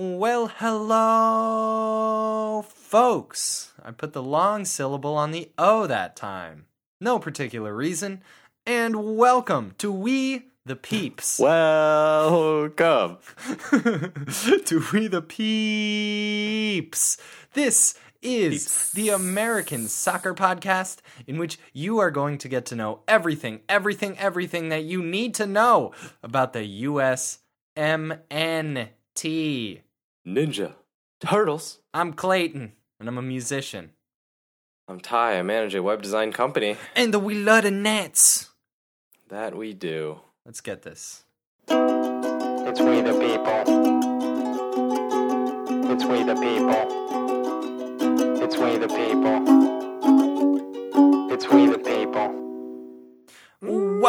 Well, hello, folks. I put the long syllable on the O that time. No particular reason. And welcome to We the Peeps. Welcome. to We the Peeps. This is Peeps. the American Soccer Podcast in which you are going to get to know everything, everything, everything that you need to know about the USMNT. Ninja. Turtles. I'm Clayton, and I'm a musician. I'm Ty. I manage a web design company. And the We Love the Nets. That we do. Let's get this. It's we the people. It's we the people. It's we the people. It's we the people.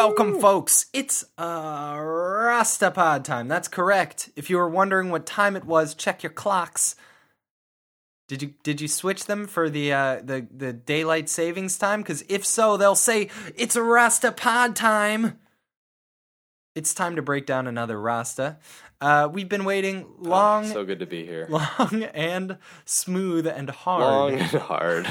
Welcome, folks. It's uh, Rastapod time. That's correct. If you were wondering what time it was, check your clocks. Did you did you switch them for the uh, the the daylight savings time? Because if so, they'll say it's Rastapod time. It's time to break down another Rasta. Uh, we've been waiting long, Oh, so good to be here. long and smooth and hard, Long and hard.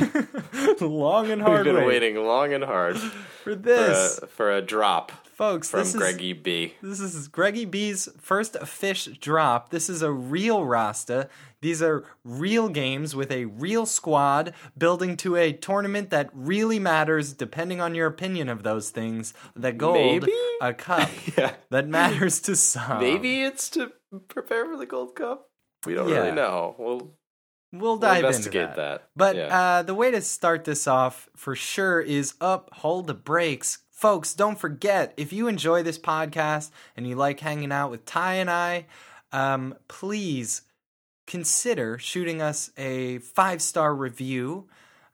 long and hard. We've been wait waiting long and hard for for this, a, for a drop folks. from this is Greggy B. This is Greggy B's first fish drop. This is a real Rasta. These are real games with a real squad building to a tournament that really matters, depending on your opinion of those things. The gold, Maybe? a cup Yeah. that matters to some. Maybe it's prepare for the Gold Cup. We don't Yeah. really know. We'll, we'll we'll dive investigate into that. that. But yeah. uh, the way to start this off for sure is up, hold the brakes. Folks, don't forget if you enjoy this podcast and you like hanging out with Ty and I, um, please consider shooting us a five star review.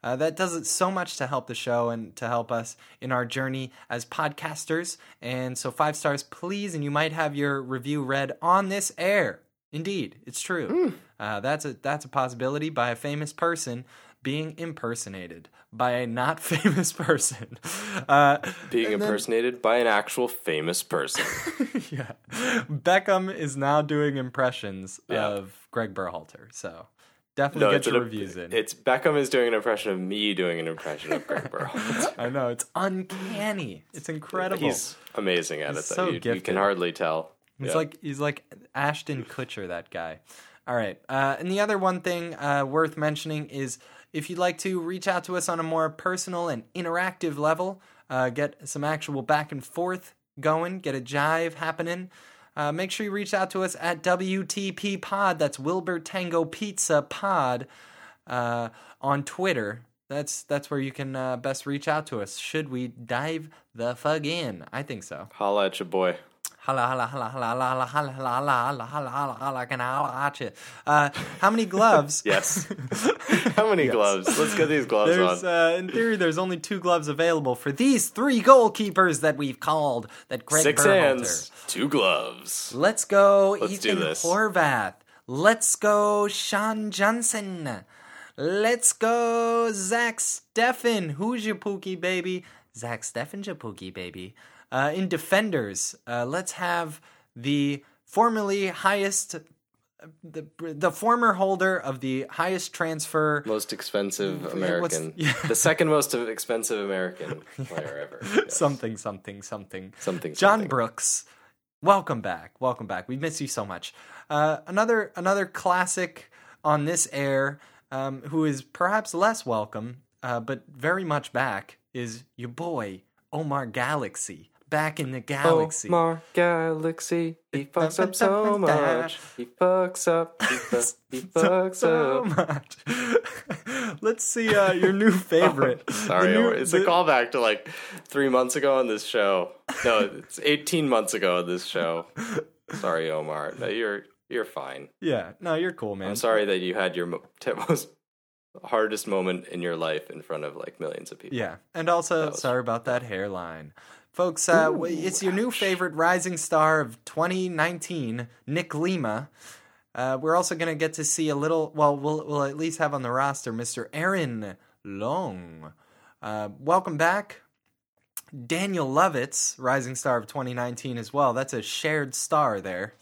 Uh, that does it so much to help the show and to help us in our journey as podcasters. And so, five stars, please, and you might have your review read on this air. Indeed, it's true. Uh, that's a that's a possibility by a famous person being impersonated by a not famous person. Uh, Being and then- impersonated by an actual famous person. yeah, Beckham is now doing impressions Yeah. of Greg Berhalter. So definitely get it's your an- reviews in. It's Beckham is doing an impression of me doing an impression of Greg Berhalter. I know it's uncanny. It's incredible. He's amazing at He's it. Though. so you, you gifted. can hardly tell. He's Yeah. like he's like Ashton Kutcher, that guy. All right, uh, and the other one thing uh, worth mentioning is if you'd like to reach out to us on a more personal and interactive level, uh, get some actual back and forth going, get a jive happening. Uh, make sure you reach out to us at WTP Pod. That's Wilbur Tango Pizza Pod uh, on Twitter. That's that's where you can uh, best reach out to us. Should we dive the fuck in? I think so. Holla at your boy. Holla, holla, holla, holla, holla, holla, holla, can I holla at you? Uh, how many gloves? Yes. How many gloves? Let's get these gloves There's, on. uh, in theory, there's only two gloves available for these three goalkeepers that we've called that Greg Six Berhalter. hands, two gloves. Let's go, Let's Ethan. Horvath. Let's go, Sean Johnson. Let's go, Zach Steffen. Who's your pookie, baby? Zach Steffen's your pookie, baby. Uh, in defenders, uh, let's have the formerly highest, the the former holder of the highest transfer. Most expensive American. yeah. The second most expensive American player ever. Yes. Something, something, something. Something, John something. Brooks, welcome back. Welcome back. We miss you so much. Uh, another another classic on this air, um, who is perhaps less welcome, uh, but very much back, is your boy Omar Galaxy. Back in the galaxy. Omar Galaxy, he fucks up so much. He fucks up, he, fu- he fucks so up. much. Let's see uh, your new favorite. Sorry, new- it's a callback to like three months ago on this show. No, it's 18 months ago on this show. Sorry, Omar. No, you're you're fine. Yeah, no, you're cool, man. I'm sorry that you had your mo- most hardest moment in your life in front of like millions of people. Yeah, and also sorry about that hairline, folks. Uh, it's your new favorite rising star of 2019, Nick Lima. Uh, we're also going to get to see a little. Well, we'll we'll at least have on the roster Mr. Aaron Long. Uh, welcome back, Daniel Lovitz, rising star of 2019 as well. That's a shared star there.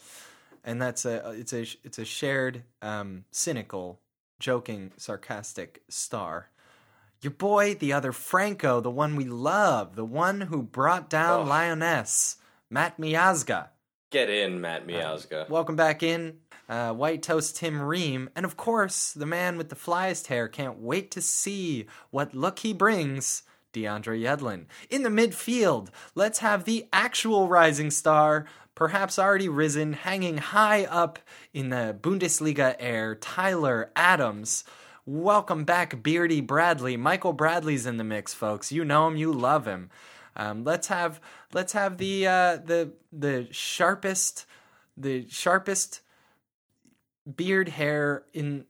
and that's a it's a it's a shared um, cynical, joking, sarcastic star. Your boy, the other Franco, the one we love, the one who brought down Oh. Lioness, Matt Miazga. Get in, Matt Miazga. Welcome back in. Uh, White Toast Tim Ream. And of course, the man with the flyest hair can't wait to see what look he brings. DeAndre Yedlin. In the midfield, let's have the actual rising star, perhaps already risen, hanging high up in the Bundesliga air, Tyler Adams. Welcome back, Beardy Bradley. Michael Bradley's in the mix, folks. You know him, you love him. Um, let's have let's have the uh, the the sharpest the sharpest beard hair in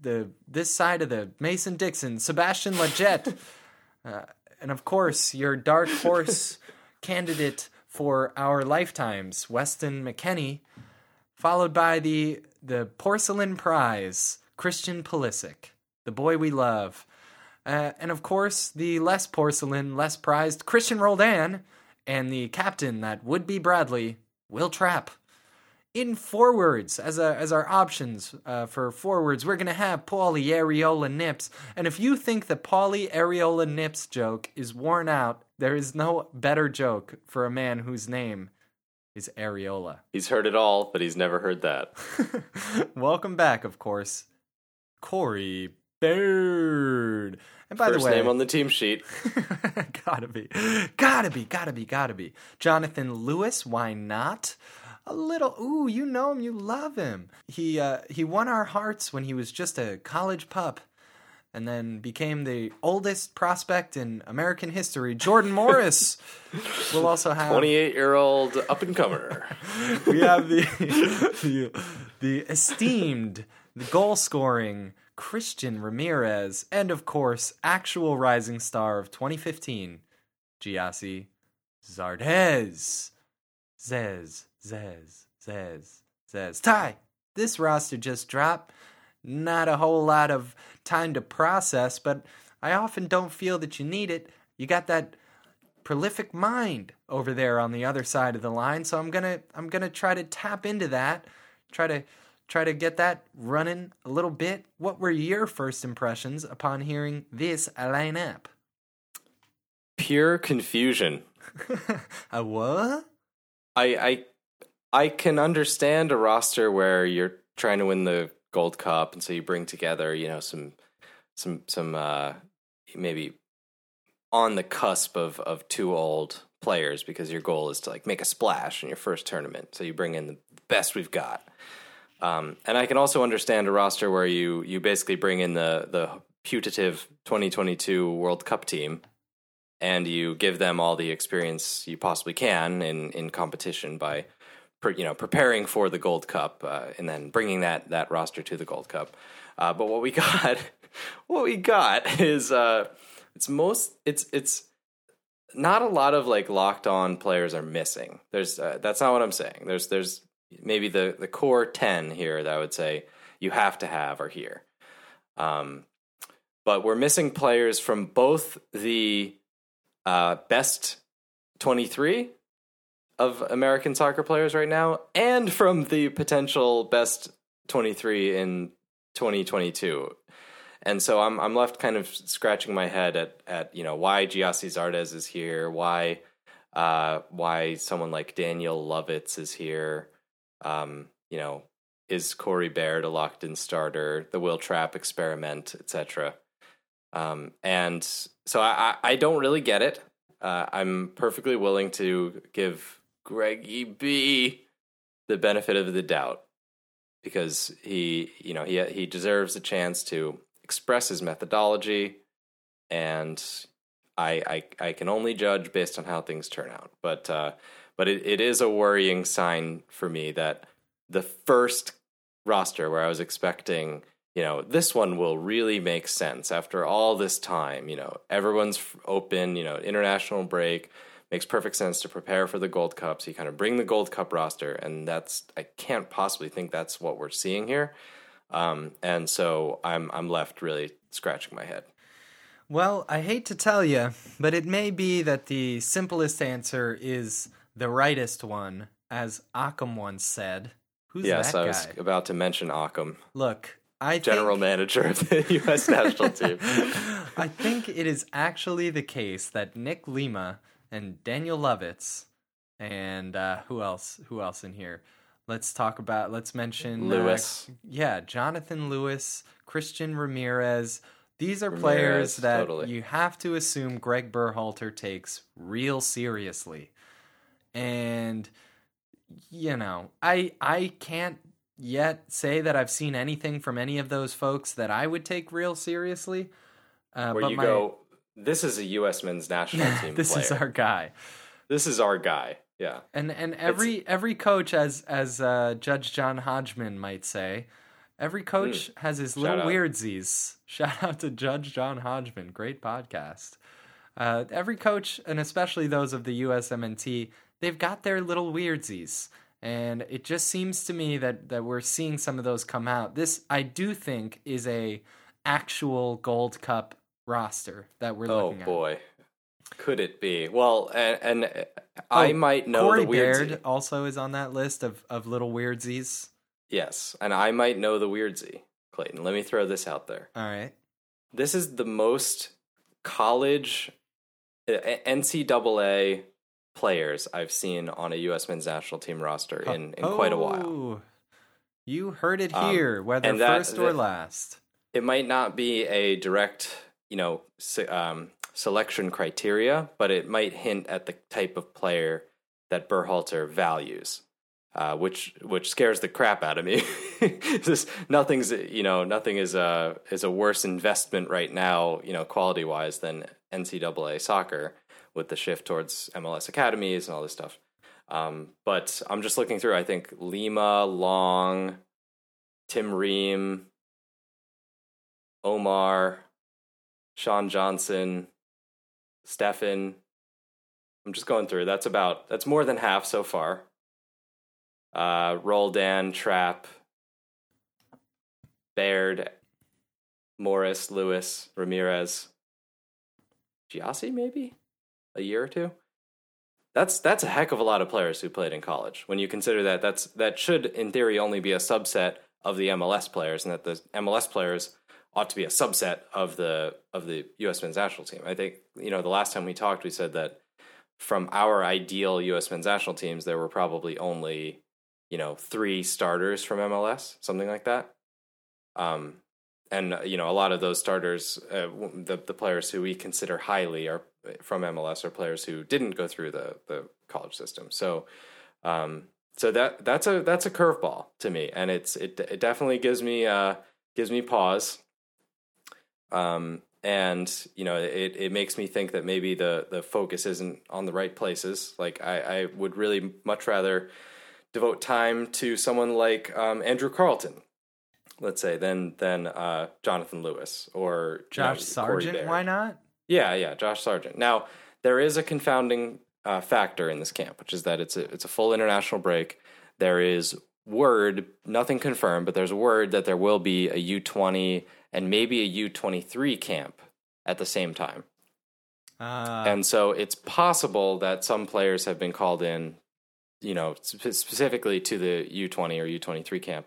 the this side of the Mason Dixon, Sebastian Lletget, uh, and of course your dark horse candidate for our lifetimes, Weston McKennie, followed by the the porcelain prize, Christian Pulisic, the boy we love. Uh, and of course, the less porcelain, less prized Christian Roldan, and the captain that would be Bradley, Wil Trapp. In forwards, as a, as our options uh, for forwards, we're gonna have Paulie Areola Nips. And if you think the Paulie Areola Nips joke is worn out, there is no better joke for a man whose name is Arriola. He's heard it all, but he's never heard that. Welcome back, of course, Corey Baird. And by First the way, name on the team sheet. gotta be, gotta be, gotta be, gotta be. Jonathan Lewis, why not? A little, ooh, you know him, you love him. He uh, he won our hearts when he was just a college pup, and then became the oldest prospect in American history. Jordan Morris will also have 28 year old up and comer. we have the the, the esteemed, the goal scoring Christian Ramirez, and of course, actual rising star of 2015, Gyasi Zardes. Zez, Zez, Zez, Zez. Ty, this roster just dropped. Not a whole lot of time to process, but I often don't feel that you need it. You got that prolific mind over there on the other side of the line so i'm gonna i'm gonna try to tap into that try to try to get that running a little bit what were your first impressions upon hearing this lineup Pure confusion. a what I I I can understand a roster where you're trying to win the Gold Cup, and so you bring together, you know, some some some uh, maybe on the cusp of of two old players because your goal is to like make a splash in your first tournament. So you bring in the best we've got. Um, and I can also understand a roster where you you basically bring in the the putative 2022 World Cup team and you give them all the experience you possibly can in in competition by you know preparing for the Gold Cup uh, and then bringing that that roster to the Gold Cup. Uh, but what we got, what we got is uh, it's most it's it's not a lot of like locked on players are missing. There's uh, that's not what I'm saying. There's there's maybe the the core ten here that I would say you have to have are here. Um, but we're missing players from both the uh, best 23 of American soccer players right now, and from the potential best 23 in 2022. And so I'm I'm left kind of scratching my head at at you know why Gyasi Zardes is here, why uh, why someone like Daniel Lovitz is here. Um, you know, is Corey Baird a locked in starter? The Wil Trapp experiment, etc. Um, and so I, I don't really get it. Uh, I'm perfectly willing to give Greggy B the benefit of the doubt because he, you know, he he deserves a chance to express his methodology, and I I, I can only judge based on how things turn out. But uh, but it, it is a worrying sign for me that the first roster where I was expecting, you know, this one will really make sense after all this time. You know, everyone's open. You know, international break makes perfect sense to prepare for the Gold Cup. So you kind of bring the Gold Cup roster, and that's I can't possibly think that's what we're seeing here. Um, and so I'm I'm left really scratching my head. Well, I hate to tell you, but it may be that the simplest answer is the rightest one, as Occam once said, Who's yes, that I guy? was about to mention Occam, Look, I general think, manager of the U.S. national team. I think it is actually the case that Nick Lima and Daniel Lovitz and uh, who else? Who else in here? Let's talk about. Let's mention uh, Lewis. yeah, Jonathan Lewis, Christian Ramirez. These are Ramirez, players that totally. you have to assume Greg Berhalter takes real seriously. And you know, I I can't yet say that I've seen anything from any of those folks that I would take real seriously. Uh, Where you my, go, this is a U.S. men's national team this player. is our guy. This is our guy. Yeah. And and every every coach, as as uh, Judge John Hodgman might say, every coach has his little Hmm. out. weirdsies. Shout out to Judge John Hodgman, great podcast. Uh, every coach, and especially those of the USMNT, they've got their little weirdsies, and it just seems to me that that we're seeing some of those come out. This I do think is a actual Gold Cup roster that we're Oh looking at. Oh boy, could it be? Well, and, and I Oh, might know Corey the. Baird also is on that list of, of little weirdsies. Yes, and I might know the weirdsie. Clayton, let me throw this out there. All right. This is the most college uh, NCAA players I've seen on a U.S. men's national team roster in, in quite a while. Oh, You heard it Um, here, whether and that- first or that- last. It might not be a direct, you know, se- um, selection criteria, but it might hint at the type of player that Berhalter values. Uh, which which scares the crap out of me. Just nothing's you know nothing is a is a worse investment right now you know quality wise than NCAA soccer with the shift towards MLS academies and all this stuff. Um, but I'm just looking through. I think Lima, Long, Tim Ream, Omar, Sean Johnson, Steffen. I'm just going through. That's about that's more than half so far. Uh, Roldan, Trapp, Baird, Morris, Lewis, Ramirez, Gyasi, maybe a year or two. That's that's a heck of a lot of players who played in college. When you consider that, that's that should in theory only be a subset of the MLS players, and that the MLS players ought to be a subset of the of the U.S. men's national team. I think you know the last time we talked, we said that from our ideal U.S. men's national teams, there were probably only you know three starters from MLS, something like that. Um, and uh, you know a lot of those starters, uh, the the players who we consider highly are from MLS are players who didn't go through the the college system. So, um, so that that's a that's a curveball to me, and it's it it definitely gives me uh gives me pause. Um, and you know it it makes me think that maybe the the focus isn't on the right places. Like I I would really much rather devote time to someone like um, Andrew Carleton, let's say, than than uh, Jonathan Lewis or you know, Josh Sargent, why not? Yeah, yeah, Josh Sargent. Now there is a confounding uh, factor in this camp, which is that it's a it's a full international break. There is word, nothing confirmed, but there's word that there will be a U twenty and maybe a U twenty three camp at the same time. Uh, and so it's possible that some players have been called in, you know, spe- specifically to the U twenty or U twenty three camp,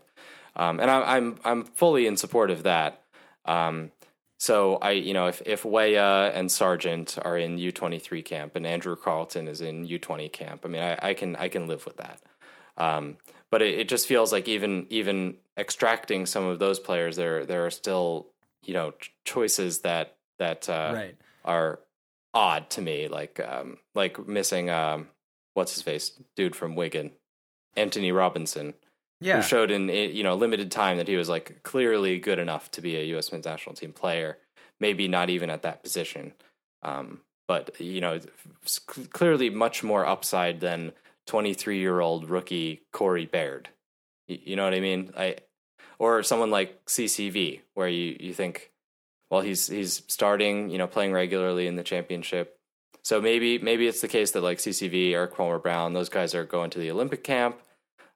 um, and I, I'm I'm fully in support of that. Um, so I, you know, if if Weah and Sargent are in U twenty three camp and Andrew Carleton is in U twenty camp, I mean, I, I can I can live with that. Um, but it, it just feels like even even extracting some of those players, there there are still you know choices that that uh, right. are odd to me, like um, like missing um, what's his face dude from Wigan, Antonee Robinson, Yeah. who showed in eh, you know limited time that he was like clearly good enough to be a U.S. men's national team player. Maybe not even at that position, um, but you know clearly much more upside than 23 year old rookie Corey Baird. You, know what I mean? I or someone like CCV, where you you think, well, he's he's starting, you know, playing regularly in the championship. So maybe maybe it's the case that like CCV, Erik Palmer-Brown, those guys are going to the Olympic camp,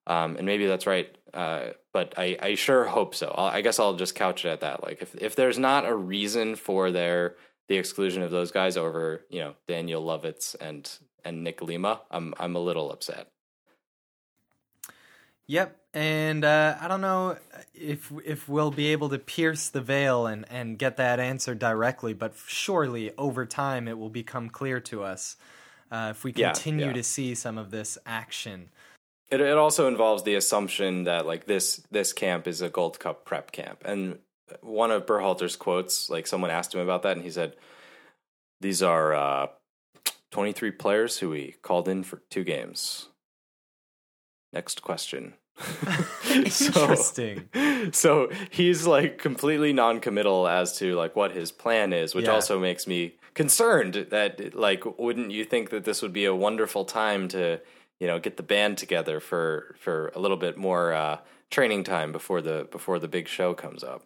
um, and maybe that's right. Uh, but I, I sure hope so. I'll, I guess I'll just couch it at that. Like if if there's not a reason for their the exclusion of those guys over, you know, Daniel Lovitz and and Nick Lima, I'm I'm a little upset. Yep, and uh, I don't know if if we'll be able to pierce the veil and and get that answer directly, but surely over time it will become clear to us uh, if we Yeah, continue yeah. to see some of this action. It, it also involves the assumption that like this this camp is a Gold Cup prep camp, and one of Berhalter's quotes, like someone asked him about that, and he said, "These are uh, 23 players who we called in for two games." Next question. So- Interesting. so he's like completely non-committal as to like what his plan is which Yeah. also makes me concerned that like wouldn't you think that this would be a wonderful time to you know get the band together for for a little bit more uh training time before the before the big show comes up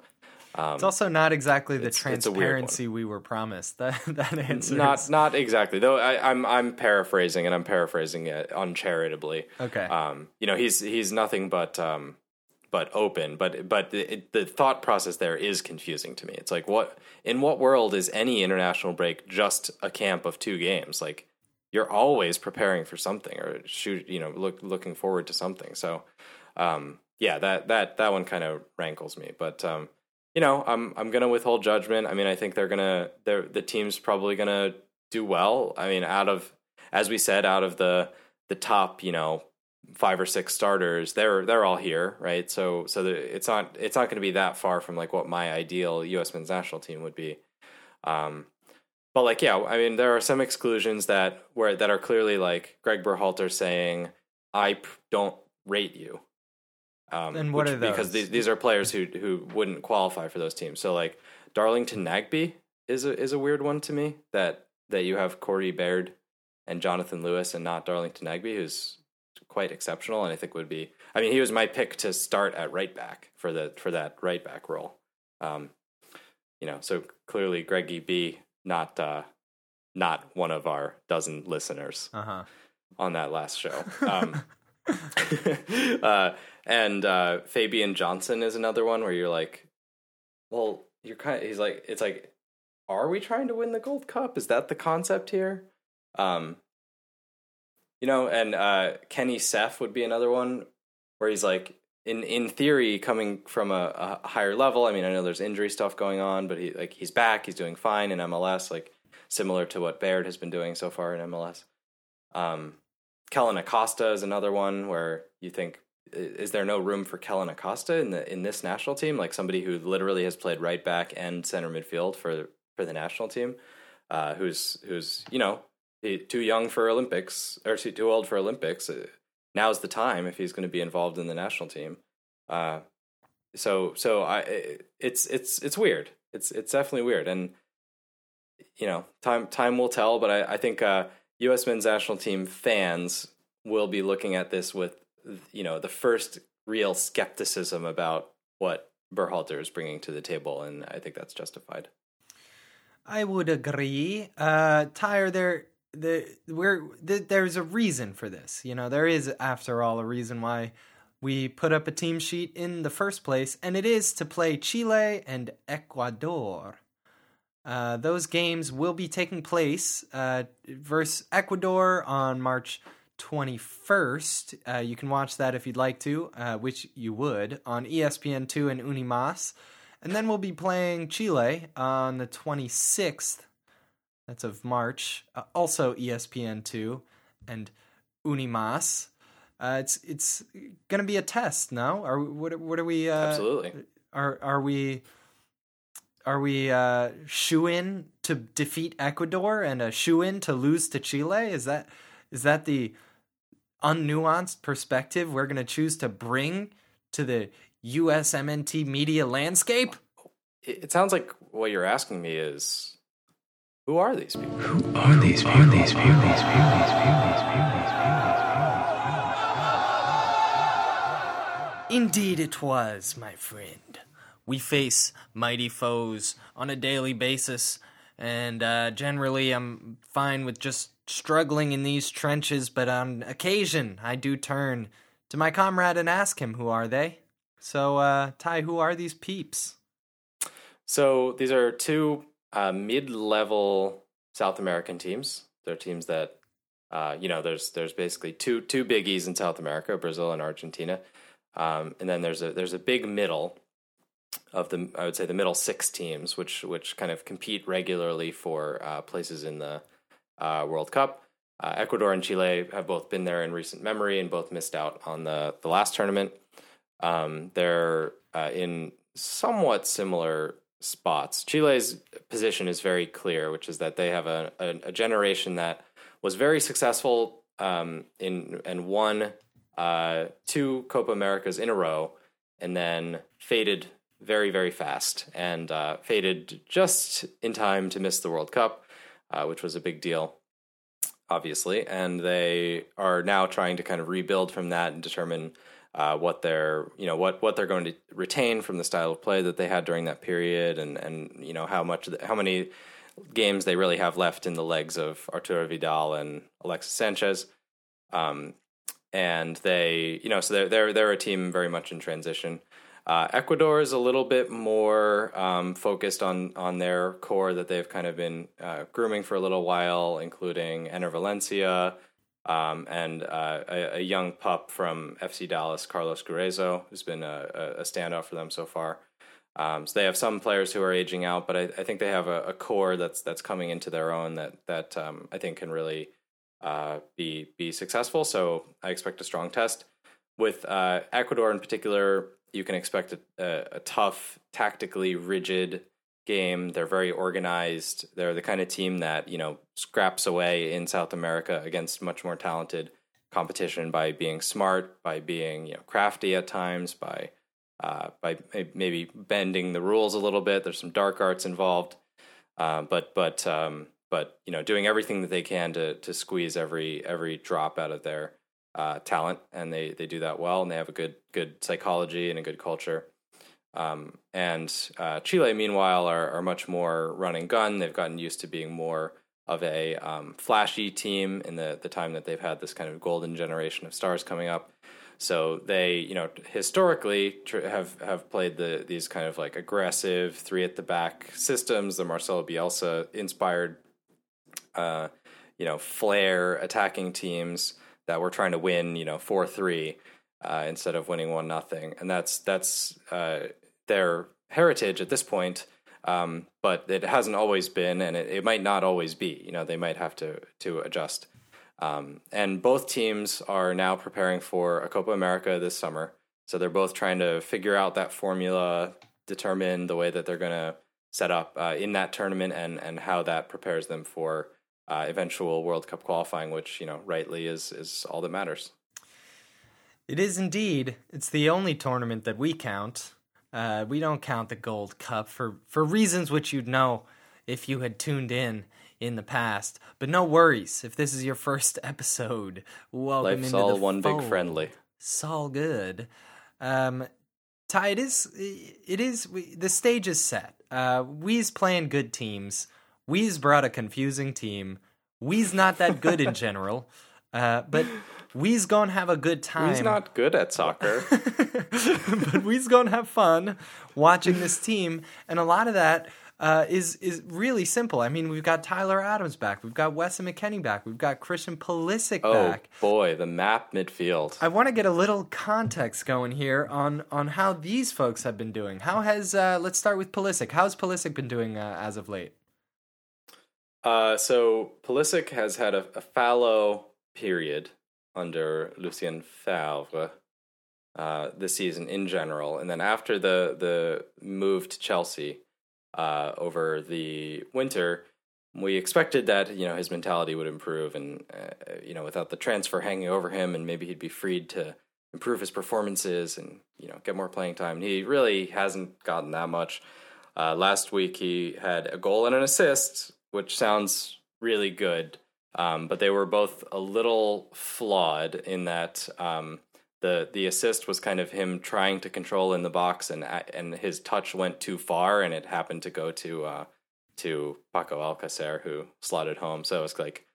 It's also not exactly the It's- it's a weird one. transparency we were promised. That that answer not not exactly though I, i'm i'm paraphrasing and i'm paraphrasing it uncharitably okay. um, you know, he's he's nothing but um, but open. But but the, it, the thought process there is confusing to me. It's like what in what world is any international break just a camp of two games? Like you're always preparing for something or shoot, you know, look looking forward to something. So um, yeah, that that that one kind of rankles me. But um, you know, I'm I'm gonna withhold judgment. I mean, I think they're gonna they're the team's probably gonna do well. I mean, out of as we said, out of the the top, you know, five or six starters, they're they're all here, right? So so the, it's not it's not going to be that far from like what my ideal U.S. men's national team would be. Um, but like, yeah, I mean, there are some exclusions that where that are clearly like Greg Berhalter saying, "I don't rate you." Um, And what which- are Because these, these are players who who wouldn't qualify for those teams. So like Darlington Nagbe is a is a weird one to me that that you have Corey Baird and Jonathan Lewis and not Darlington Nagbe, who's quite exceptional and I think would be I mean he was my pick to start at right back for the for that right back role. Um, you know, so clearly Greggy B not uh not one of our dozen listeners Uh huh. on that last show. Um, uh, and uh, Fabian Johnson is another one where you're like, well, you're kind. Of, he's like, it's like, are we trying to win the Gold Cup? Is that the concept here? Um, you know, and uh, Kenny Saief would be another one where he's like, in in theory, coming from a, a higher level. I mean, I know there's injury stuff going on, but he like he's back. He's doing fine in MLS, like similar to what Baird has been doing so far in MLS. Um, Kellyn Acosta is another one where you think, is there no room for Kellyn Acosta in the in this national team? Like somebody who literally has played right back and center midfield for for the national team, uh, who's who's you know too young for Olympics or too, too old for Olympics. Now's the time if he's going to be involved in the national team. Uh, so so I it's it's it's weird. It's it's definitely weird, and you know time time will tell. But I I think uh, U.S. men's national team fans will be looking at this with you know the first real skepticism about what Berhalter is bringing to the table, and I think that's justified. I would agree. Uh, Tyre, there, the we're th- there's a reason for this. You know, there is, after all, a reason why we put up a team sheet in the first place, and it is to play Chile and Ecuador. Uh, those games will be taking place uh, versus Ecuador on March 21st. Uh, you can watch that if you'd like to, uh, which you would, on E ESPN2 and Unimas. And then we'll be playing Chile on the 26th. That's of March. Uh, also ESPN2 and Unimas. Uh, it's it's going to be a test, no? Are what what are we uh, Absolutely. are are we are we uh shoe in to defeat Ecuador and a shoe in to lose to Chile? Is that is that the unnuanced perspective we're going to choose to bring to the USMNT media landscape? It, it sounds like what you're asking me is, who are these people? Are these people? Are these people? These people? These people? These people? These people? Indeed, it was, my friend. We face mighty foes on a daily basis, and uh, generally I'm fine with just struggling in these trenches, but on occasion I do turn to my comrade and ask him, Who are they? So, uh, Ty, who are these peeps? So these are two uh, mid-level South American teams. They're teams that, uh, you know, there's there's basically two two biggies in South America, Brazil and Argentina. Um, and then there's a there's a big middle of the I would say the middle six teams, which which kind of compete regularly for uh, places in the uh, World Cup. Uh, Ecuador and Chile have both been there in recent memory and both missed out on the the last tournament. Um, they're uh, in somewhat similar spots. Chile's position is very clear, which is that they have a, a, a generation that was very successful um, in and won uh, two Copa Americas in a row, and then faded very very fast and uh, faded just in time to miss the World Cup, uh, which was a big deal, obviously. And they are now trying to kind of rebuild from that and determine uh, what they're you know what what they're going to retain from the style of play that they had during that period, and and you know how much how many games they really have left in the legs of Arturo Vidal and Alexis Sanchez. Um, and they, you know, so they're they're they're a team very much in transition. Uh, Ecuador is a little bit more um, focused on on their core that they've kind of been uh, grooming for a little while, including Enner Valencia um, and uh, a, a, young pup from FC Dallas, Carlos Gruezo, who's been a, a standout for them so far. Um, so they have some players who are aging out, but I, I think they have a, a, core that's that's coming into their own that that um, I think can really uh, be be successful. So I expect a strong test with uh, Ecuador in particular. You can expect a, a, tough, tactically rigid game. They're very organized. They're the kind of team that you know scraps away in South America against much more talented competition by being smart, by being you know crafty at times, by uh, by maybe bending the rules a little bit. There's some dark arts involved, uh, but but um, but you know doing everything that they can to to squeeze every every drop out of their uh, talent, and they they do that well, and they have a good good psychology and a good culture. Um, and uh, Chile, meanwhile, are, are much more run and gun. They've gotten used to being more of a um, flashy team in the the time that they've had this kind of golden generation of stars coming up. So they, you know, historically have have played the these kind of like aggressive three at the back systems, the Marcelo Bielsa inspired, uh, you know, flair attacking teams that were trying to win, you know, four three. Uh, instead of winning one nothing, and that's that's uh, their heritage at this point. Um, but it hasn't always been, and it, it, might not always be. You know, they might have to to adjust. Um, and both teams are now preparing for a Copa America this summer, so they're both trying to figure out that formula, determine the way that they're going to set up uh, in that tournament, and and how that prepares them for uh, eventual World Cup qualifying, which you know rightly is is all that matters. It is indeed. It's the only tournament that we count. Uh, we don't count the Gold Cup for, for reasons which you'd know if you had tuned in in the past. But no worries if this is your first episode. Welcome Life's into all the one fold. big friendly. It's all good. Um, Ty, it is. It is. We, the stage is set. Uh, We's playing good teams. We's brought a confusing team. We's not that good in general. Uh, but we's gonna have a good time. He's not good at soccer. but we's gonna have fun watching this team, and a lot of that uh, is is really simple. I mean, we've got Tyler Adams back, we've got Weston McKennie back, we've got Christian Pulisic oh back. boy, the map midfield. I want to get a little context going here on on how these folks have been doing. How has uh, let's start with Pulisic. How's Pulisic been doing uh, as of late? Uh, so Pulisic has had a, a fallow period under Lucien Favre uh, this season in general, and then after the the move to Chelsea uh, over the winter, we expected that you know his mentality would improve, and uh, you know without the transfer hanging over him, and maybe he'd be freed to improve his performances and you know get more playing time. He really hasn't gotten that much. Uh, last week he had a goal and an assist, which sounds really good. Um, but they were both a little flawed in that um, the the assist was kind of him trying to control in the box, and and his touch went too far, and it happened to go to uh, to Paco Alcacer, who slotted home. So it was like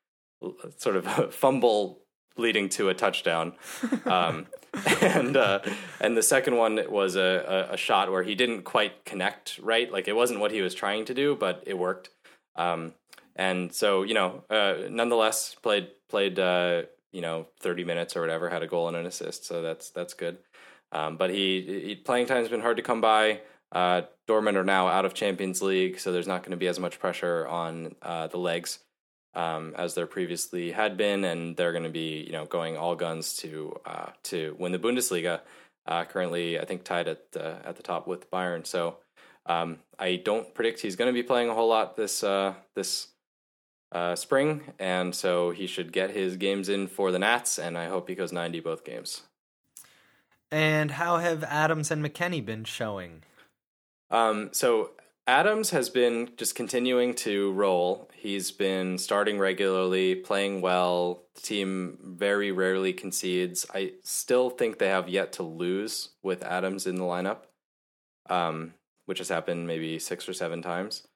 sort of a fumble leading to a touchdown. Um, and uh, and the second one was a, a, a, shot where he didn't quite connect right. Like it wasn't what he was trying to do, but it worked. Um, and so you know, uh, nonetheless, played played uh, you know thirty minutes or whatever, had a goal and an assist, so that's that's good. Um, but he, he playing time's been hard to come by. Uh, Dortmund are now out of Champions League, so there's not going to be as much pressure on uh, the legs um, as there previously had been, and they're going to be you know going all guns to uh, to win the Bundesliga. Uh, currently, I think tied at the, at the top with Bayern. So um, I don't predict he's going to be playing a whole lot this uh, this uh, spring, and so he should get his games in for the Nats, and I hope he goes 90 both games. And how have Adams and McKennie been showing? Um, so Adams has been just continuing to roll. He's been starting regularly, playing well. The team very rarely concedes. I still think they have yet to lose with Adams in the lineup, um, which has happened maybe six or seven times.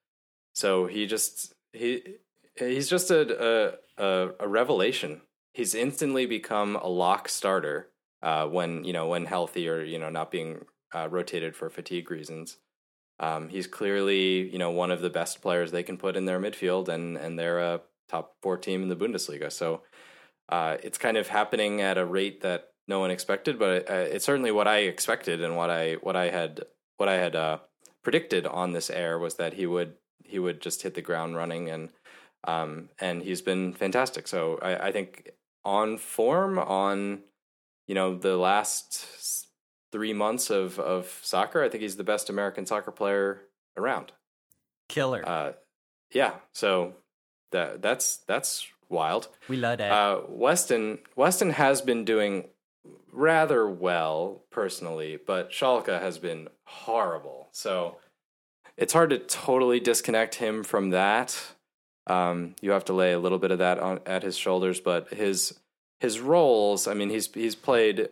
So he just he he's just a a, a revelation. He's instantly become a lock starter uh, when you know when healthy or you know not being uh, rotated for fatigue reasons. Um, he's clearly, you know, one of the best players they can put in their midfield, and and they're a top four team in the Bundesliga. So uh, it's kind of happening at a rate that no one expected, but uh, it's certainly what I expected and what I what I had what I had uh, predicted on this air was that he would he would just hit the ground running, and um, and he's been fantastic. So I, I think on form on you know the last three months of of soccer. I think he's the best American soccer player around. Killer. Uh, yeah, so that that's that's wild. we love that. Uh, Weston Weston has been doing rather well personally, but Schalke has been horrible. So it's hard to totally disconnect him from that. Um, you have to lay a little bit of that on at his shoulders, but his his roles. I mean, he's he's played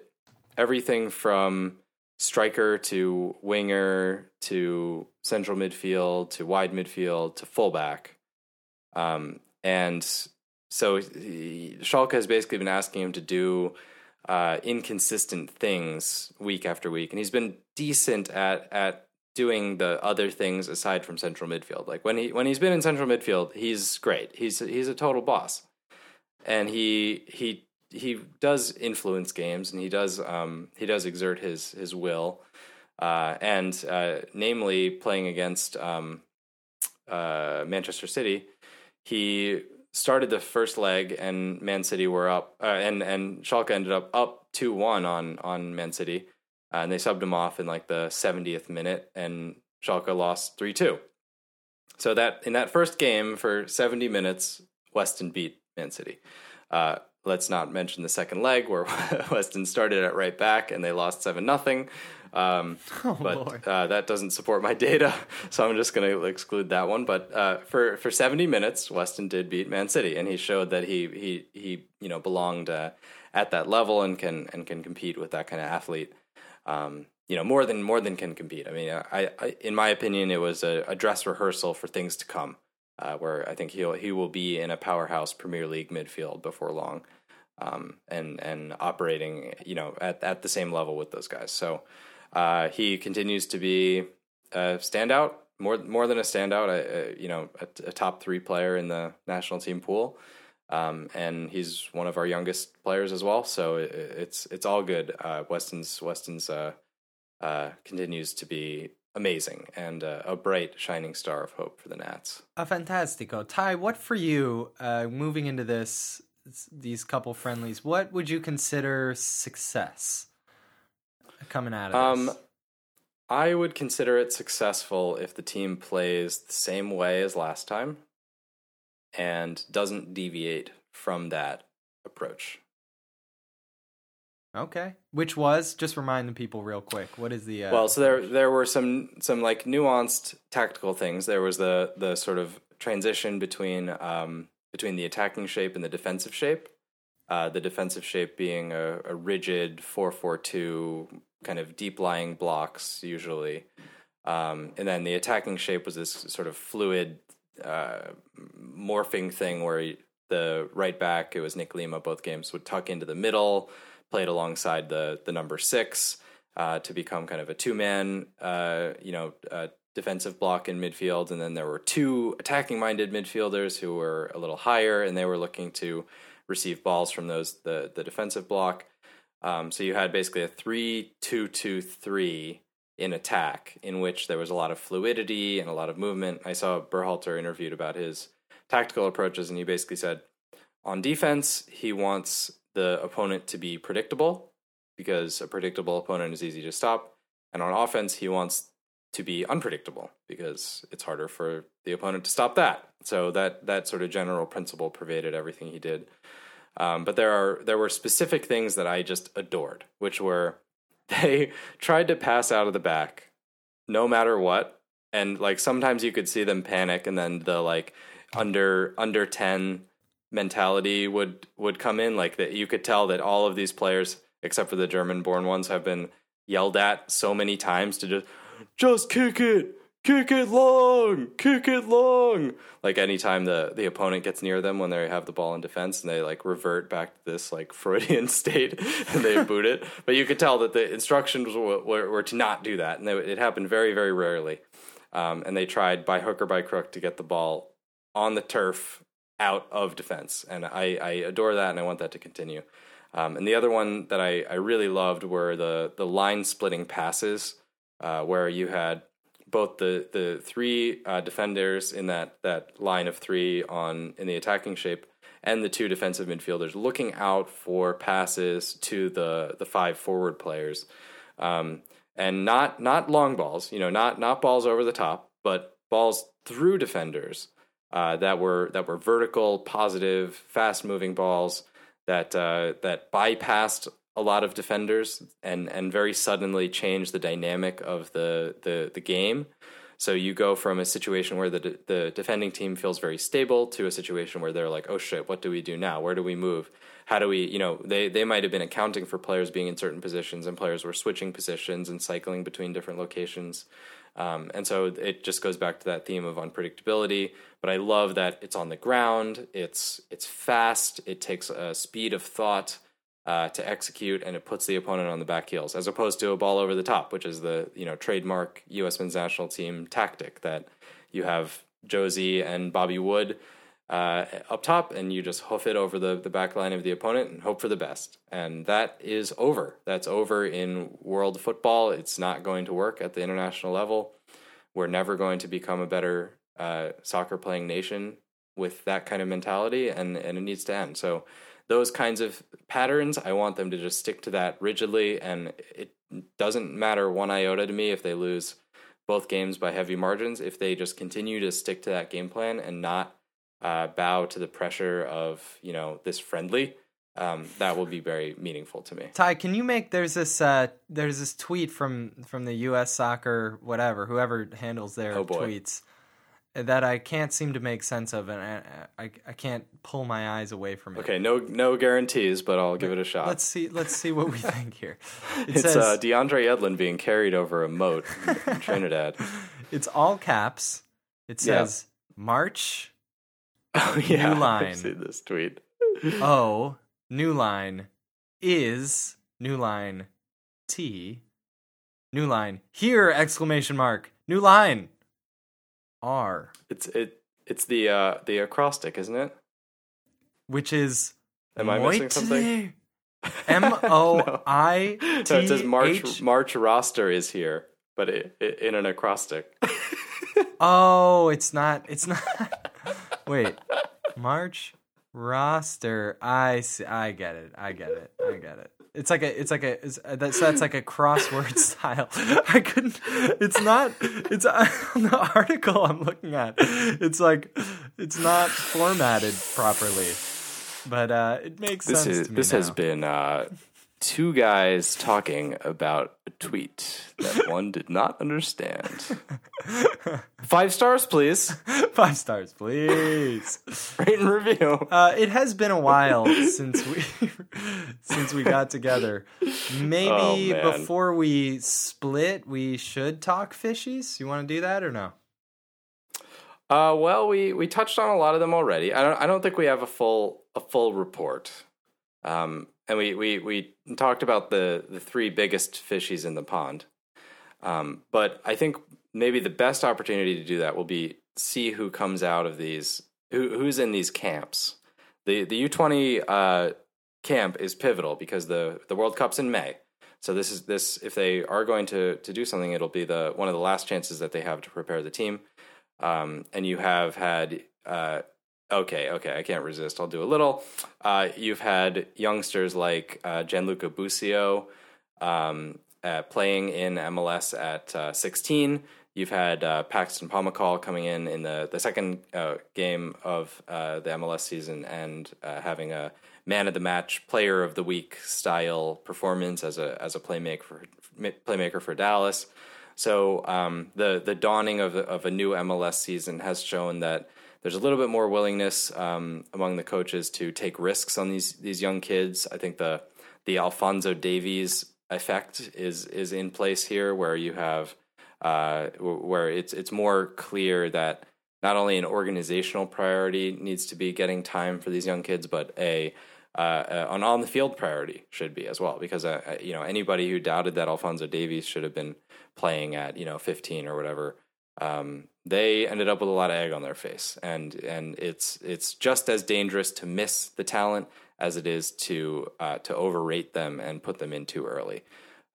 everything from striker to winger to central midfield to wide midfield to fullback. Um, and so he, Schalke has basically been asking him to do uh, inconsistent things week after week, and he's been decent at at doing the other things aside from central midfield. Like when he when he's been in central midfield, he's great. He's he's a total boss, and he he he does influence games and he does um, he does exert his his will, uh, and uh, namely playing against um, uh, Manchester City, he started the first leg and Man City were up, uh, and and Schalke ended up up two one on on Man City, uh, and they subbed him off in like the seventieth minute, and Schalke lost three two. So that in that first game for seventy minutes, Weston beat Man City. Uh, let's not mention the second leg where Weston started at right back and they lost seven nothing. Um, Oh, but uh, that doesn't support my data, so I'm just going to exclude that one. But uh, for for 70 minutes, Weston did beat Man City, and he showed that he he he you know belonged uh, at that level and can and can compete with that kind of athlete. Um, you know more than more than can compete. I mean, I, I in my opinion, it was a, a dress rehearsal for things to come. Uh, where I think he'll he will be in a powerhouse Premier League midfield before long, um, and and operating you know at at the same level with those guys. So uh, he continues to be a standout, more more than a standout. A, a, you know, a, a top three player in the national team pool, um, and he's one of our youngest players as well. So it, it's it's all good. Uh, Weston's Weston's uh, uh, continues to be amazing and uh, a bright shining star of hope for the Nats. Uh, fantastico. Ty, what for you, uh, moving into this, these couple friendlies, what would you consider success coming out of Um, this? I would consider it successful if the team plays the same way as last time and doesn't deviate from that approach. Okay. Which was, just remind the people real quick, what is the. Uh, Well, so there there were some some like nuanced tactical things. There was the the sort of transition between um, between the attacking shape and the defensive shape. Uh, the defensive shape being a, a rigid four four two kind of deep lying blocks usually, um, and then the attacking shape was this sort of fluid uh, morphing thing where the right back it was Nick Lima both games would tuck into the middle, played alongside the the number six uh, to become kind of a two man, uh, you know, uh, defensive block in midfield. And then there were two attacking minded midfielders who were a little higher and they were looking to receive balls from those the the defensive block. Um, so you had basically a three two two three in attack, in which there was a lot of fluidity and a lot of movement. I saw Berhalter interviewed about his tactical approaches, and he basically said on defense he wants the opponent to be predictable because a predictable opponent is easy to stop, and on offense he wants to be unpredictable because it's harder for the opponent to stop that. So that that sort of general principle pervaded everything he did. Um, but there are there were specific things that I just adored, which were they tried to pass out of the back no matter what, and like sometimes you could see them panic, and then the like under under ten mentality would would come in, like that you could tell that all of these players, except for the German born ones, have been yelled at so many times to just just kick it kick it long! Kick it long! Like anytime the the opponent gets near them when they have the ball in defense and they like revert back to this like freudian state and they boot it. But you could tell that the instructions were, were, were to not do that and they, it happened very very rarely. Um, and they tried by hook or by crook to get the ball on the turf out of defense. And i i adore that and i want that to continue. Um, and the other one that I, I really loved were the the line splitting passes uh, where you had both the the three uh, defenders in that that line of three on in the attacking shape and the two defensive midfielders looking out for passes to the the five forward players. Um, and not not long balls you know not not balls over the top but balls through defenders uh, that were that were vertical positive fast moving balls that uh, that bypassed a lot of defenders and and very suddenly change the dynamic of the the the game. So you go from a situation where the de- the defending team feels very stable to a situation where they're like, "Oh shit, what do we do now? Where do we move? How do we, you know, they they might have been accounting for players being in certain positions and players were switching positions and cycling between different locations. Um, and so it just goes back to that theme of unpredictability. But I love that it's on the ground. It's it's fast. It takes a speed of thought uh, to execute, and it puts the opponent on the back heels, as opposed to a ball over the top, which is the you know trademark U.S. men's national team tactic that you have Jozy and Bobby Wood uh, up top, and you just hoof it over the the back line of the opponent and hope for the best. And that is over. That's over in world football. It's not going to work at the international level. We're never going to become a better uh, soccer playing nation with that kind of mentality, and and it needs to end. So those kinds of patterns, I want them to just stick to that rigidly, and it doesn't matter one iota to me if they lose both games by heavy margins. If they just continue to stick to that game plan and not uh, bow to the pressure of you know this friendly, um, that will be very meaningful to me. Ty, can you make there's this uh, there's this tweet from from the U.S. Soccer whatever whoever handles their Oh, tweets that I can't seem to make sense of, and I, I I can't pull my eyes away from it. Okay, no no guarantees, but I'll give it a shot. Let's see. Let's see what we think here. It it's says uh, DeAndre Yedlin being carried over a moat in Trinidad. it's all caps. It Yeah. says March Oh yeah, line. I've seen this tweet. oh, new line is new line T new line here exclamation mark new line R It's it it's the uh the acrostic, isn't it? which is Am I missing something? M O I So it says March March roster is here, but it, it, in an acrostic. Oh, it's not. It's not. Wait, March roster. I see. I get it. I get it. I get it. It's like a. It's like a. It's, uh, that's that's like a crossword style. I couldn't. It's not. It's on the article I'm looking at. It's like. It's not formatted properly. But uh, it makes This sense is to me this has been uh, two guys talking about a tweet that one did not understand. Five stars, please. five stars, please. Rate and review. Uh, it has been a while since we since we got together. Maybe Oh, before we split, we should talk fishies. You want to do that or no? Uh, well, we we touched on a lot of them already. I don't I don't think we have a full a full report. Um, and we, we we talked about the the three biggest fishies in the pond. Um, but I think maybe the best opportunity to do that will be see who comes out of these who who's in these camps. The the U twenty uh, camp is pivotal because the the World Cup's in May. So this is this if they are going to to do something, it'll be the one of the last chances that they have to prepare the team. Um, and you have had uh, okay, okay, I can't resist. I'll do a little. Uh, you've had youngsters like uh, Gianluca Busio um, uh, playing in MLS at uh, 16. You've had uh, Paxton Pomykal coming in in the the second uh, game of uh, the MLS season and having a man of the match, player of the week style performance as a as a playmaker for playmaker for Dallas. So um, the the dawning of of a new MLS season has shown that there's a little bit more willingness um, among the coaches to take risks on these these young kids. I think the the Alphonso Davies effect is is in place here, where you have uh, where it's it's more clear that not only an organizational priority needs to be getting time for these young kids, but a uh, an on the field priority should be as well. Because uh, you know anybody who doubted that Alphonso Davies should have been playing at you know 15 or whatever, um, they ended up with a lot of egg on their face, and and it's it's just as dangerous to miss the talent as it is to uh, to overrate them and put them in too early.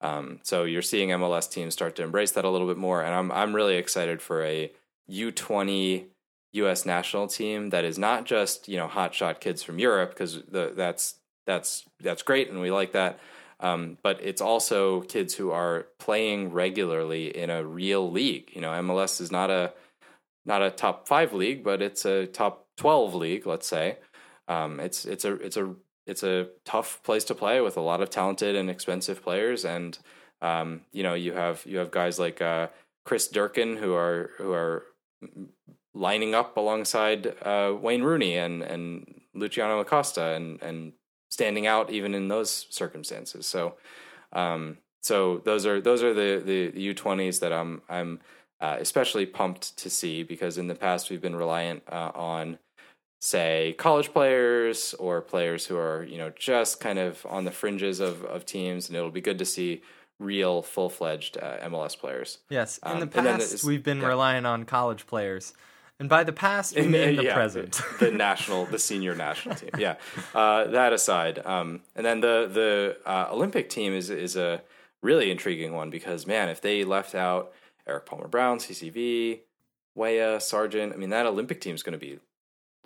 Um, so you're seeing MLS teams start to embrace that a little bit more, and I'm I'm really excited for a U20 U.S. national team that is not just you know hotshot kids from Europe because that's that's that's great and we like that, um, but it's also kids who are playing regularly in a real league. You know, MLS is not a not a top five league, but it's a top twelve league. Let's say um, it's it's a it's a it's a tough place to play with a lot of talented and expensive players, and um, you know you have you have guys like uh, Chris Durkin who are who are lining up alongside uh, Wayne Rooney and and Luciano Acosta and and standing out even in those circumstances. So um, so those are those are the the U twenties that I'm I'm uh, especially pumped to see because in the past we've been reliant uh, on say college players or players who are you know just kind of on the fringes of of teams, and it'll be good to see real full fledged uh, MLS players. Yes, in Um, the past we've been yeah. relying on college players, and by the past we In mean the yeah, present. the national, the senior national team. Yeah. Uh, that aside, um, and then the the uh, Olympic team is is a really intriguing one because man, if they left out Erik Palmer-Brown, CCV, Weah, Sargent, I mean that Olympic team is going to be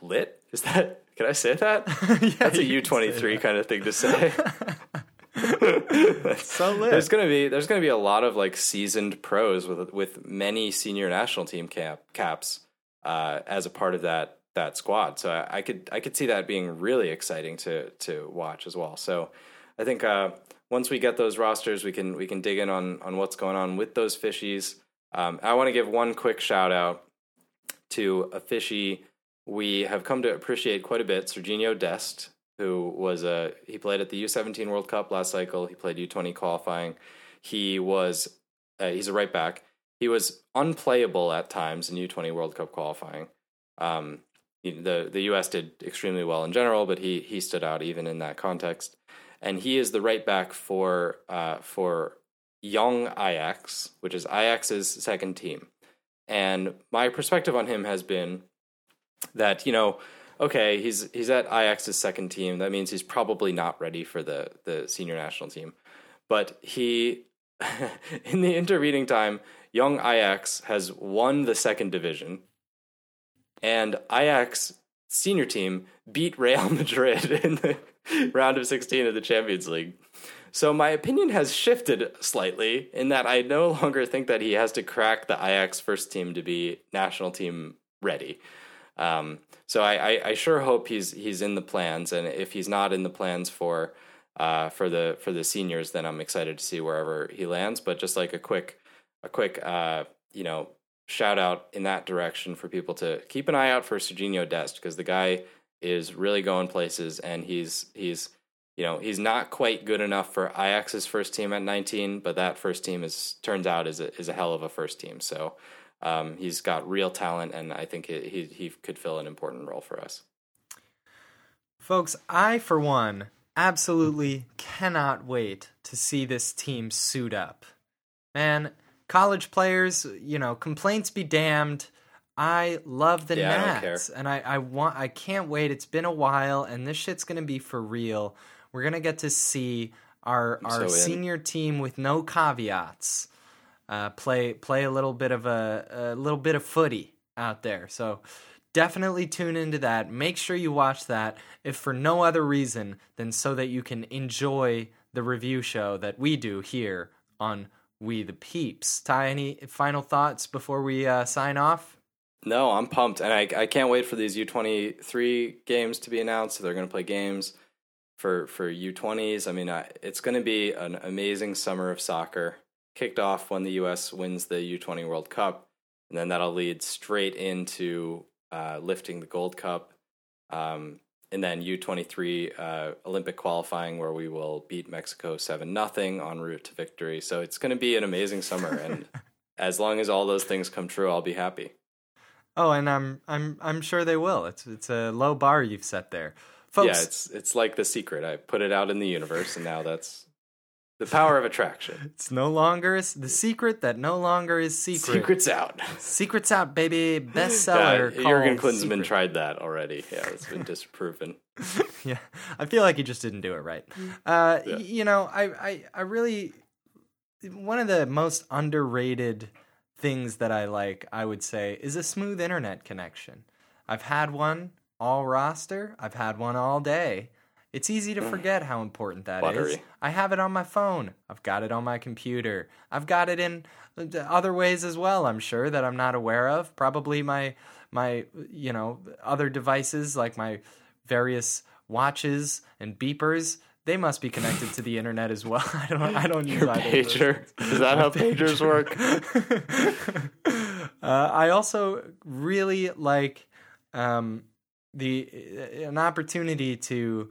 lit. Is that? Can I say that? Yeah, That's a U twenty three kind of thing to say. So lit. There's gonna be there's gonna be a lot of like seasoned pros with with many senior national team cap caps uh, as a part of that that squad. So I, I could I could see that being really exciting to to watch as well. So I think uh, once we get those rosters, we can we can dig in on on what's going on with those fishies. Um, I want to give one quick shout out to a fishy we have come to appreciate quite a bit, Sergiño Dest, who was a he played at the U17 World Cup last cycle. He played U20 qualifying. He was uh, he's a right back. He was unplayable at times in U20 World Cup qualifying. Um, the the US did extremely well in general, but he he stood out even in that context. And he is the right back for uh, for Young Ajax, which is Ajax's second team. And my perspective on him has been that you know okay he's he's at Ajax's second team that means he's probably not ready for the the senior national team but he in the intervening time young Ajax has won the second division and Ajax senior team beat Real Madrid in the round of 16 of the Champions League so my opinion has shifted slightly in that I no longer think that he has to crack the Ajax first team to be national team ready. Um, so I, I, I sure hope he's he's in the plans, and if he's not in the plans for uh, for the for the seniors, then I'm excited to see wherever he lands. But just like a quick a quick uh, you know shout out in that direction for people to keep an eye out for Sergiño Dest because the guy is really going places, and he's he's you know he's not quite good enough for Ajax's first team at 19, but that first team is turns out is a, is a hell of a first team. So um, he's got real talent, and I think he, he he could fill an important role for us. Folks, I, for one, absolutely cannot wait to see this team suit up. Man, college players, you know, complaints be damned. I love the Yeah, I Nats, and I, I want, I can't wait. It's been a while, and this shit's gonna be for real. we're gonna get to see our our so senior team with no caveats uh, play play a little bit of a, a little bit of footy out there. So definitely tune into that. Make sure you watch that, if for no other reason than so that you can enjoy the review show that we do here on We the Peeps. Ty, any final thoughts before we uh, sign off? No, I'm pumped, and I I can't wait for these U23 games to be announced. They're going to play games for for U20s, I mean, I, it's going to be an amazing summer of soccer. Kicked off when the U.S. wins the U20 World Cup, and then that'll lead straight into uh, lifting the Gold Cup, um, and then U23 uh, Olympic qualifying, where we will beat Mexico seven nothing en route to victory. So it's going to be an amazing summer, and as long as all those things come true, I'll be happy. Oh, and I'm I'm I'm sure they will. It's it's a low bar you've set there, folks. Yeah, it's it's like the secret. I put it out in the universe, and now that's the power of attraction. It's no longer s- the secret that no longer is secret. Secret's out. Secrets out, baby. Yeah, Bestseller. Jurgen called Klinsmann Secret. tried that already. Yeah, it's been disproven. yeah, I feel like he just didn't do it right. Uh, Yeah. y- You know, I, I, I really one of the most underrated things that I like, I would say, is a smooth internet connection. I've had one all roster. I've had one all day. It's easy to forget how important that is. Buttery. I have it on my phone. I've got it on my computer. I've got it in uh, other ways as well. I'm sure that I'm not aware of. Probably my my you know other devices like my various watches and beepers. They must be connected to the internet as well. I don't. I don't use Your either pager. Is that how pagers work? uh, I also really like um, the an opportunity to.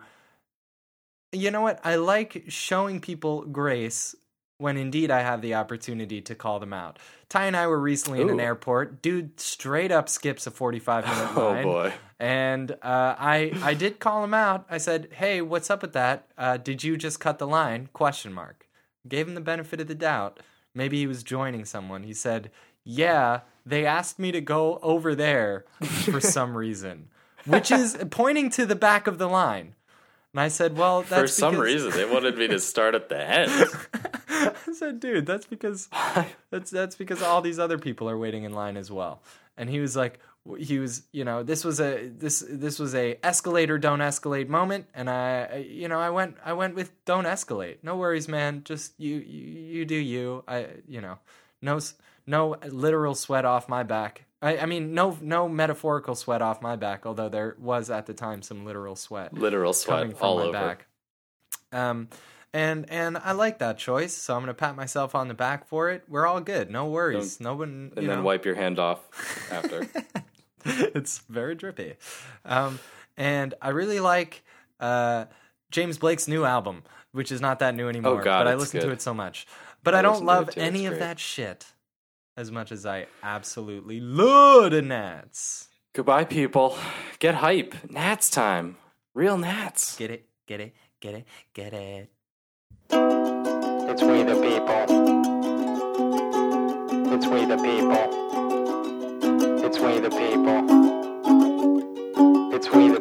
You know what? I like showing people grace when indeed I have the opportunity to call them out. Ty and I were recently in an airport. Dude straight up skips a 45 minute Oh line. boy. And uh, I I did call him out. I said, "Hey, what's up with that? Uh, did you just cut the line?" Question mark. Gave him the benefit of the doubt. Maybe he was joining someone. He said, "Yeah, they asked me to go over there for some reason," which is pointing to the back of the line. And I said, "Well, that's For some because- reason, they wanted me to start at the end. I said, dude, that's because that's that's because all these other people are waiting in line as well. And he was like, he was, you know, this was a this this was a escalator don't escalate moment, and I, I- you know, I went I went with don't escalate. No worries, man. Just you you, you do you. I you know, no no literal sweat off my back. I, I mean, no no metaphorical sweat off my back. Although there was at the time some literal sweat Literal coming sweat from all my over. back. Um, and and I like that choice, so I'm gonna pat myself on the back for it. We're all good, no worries. no one, And then wipe your hand off after. it's very drippy. Um, and I really like uh, James Blake's new album, which is not that new anymore, Oh, God, but I listen to it so much. But I, I don't listen to it love any of that shit as much as I absolutely love the Nats. Goodbye, people. Get hype. Nats time. Real Nats. Get it, get it, get it, get it. It's we the people. It's we the people. It's we the people. It's we the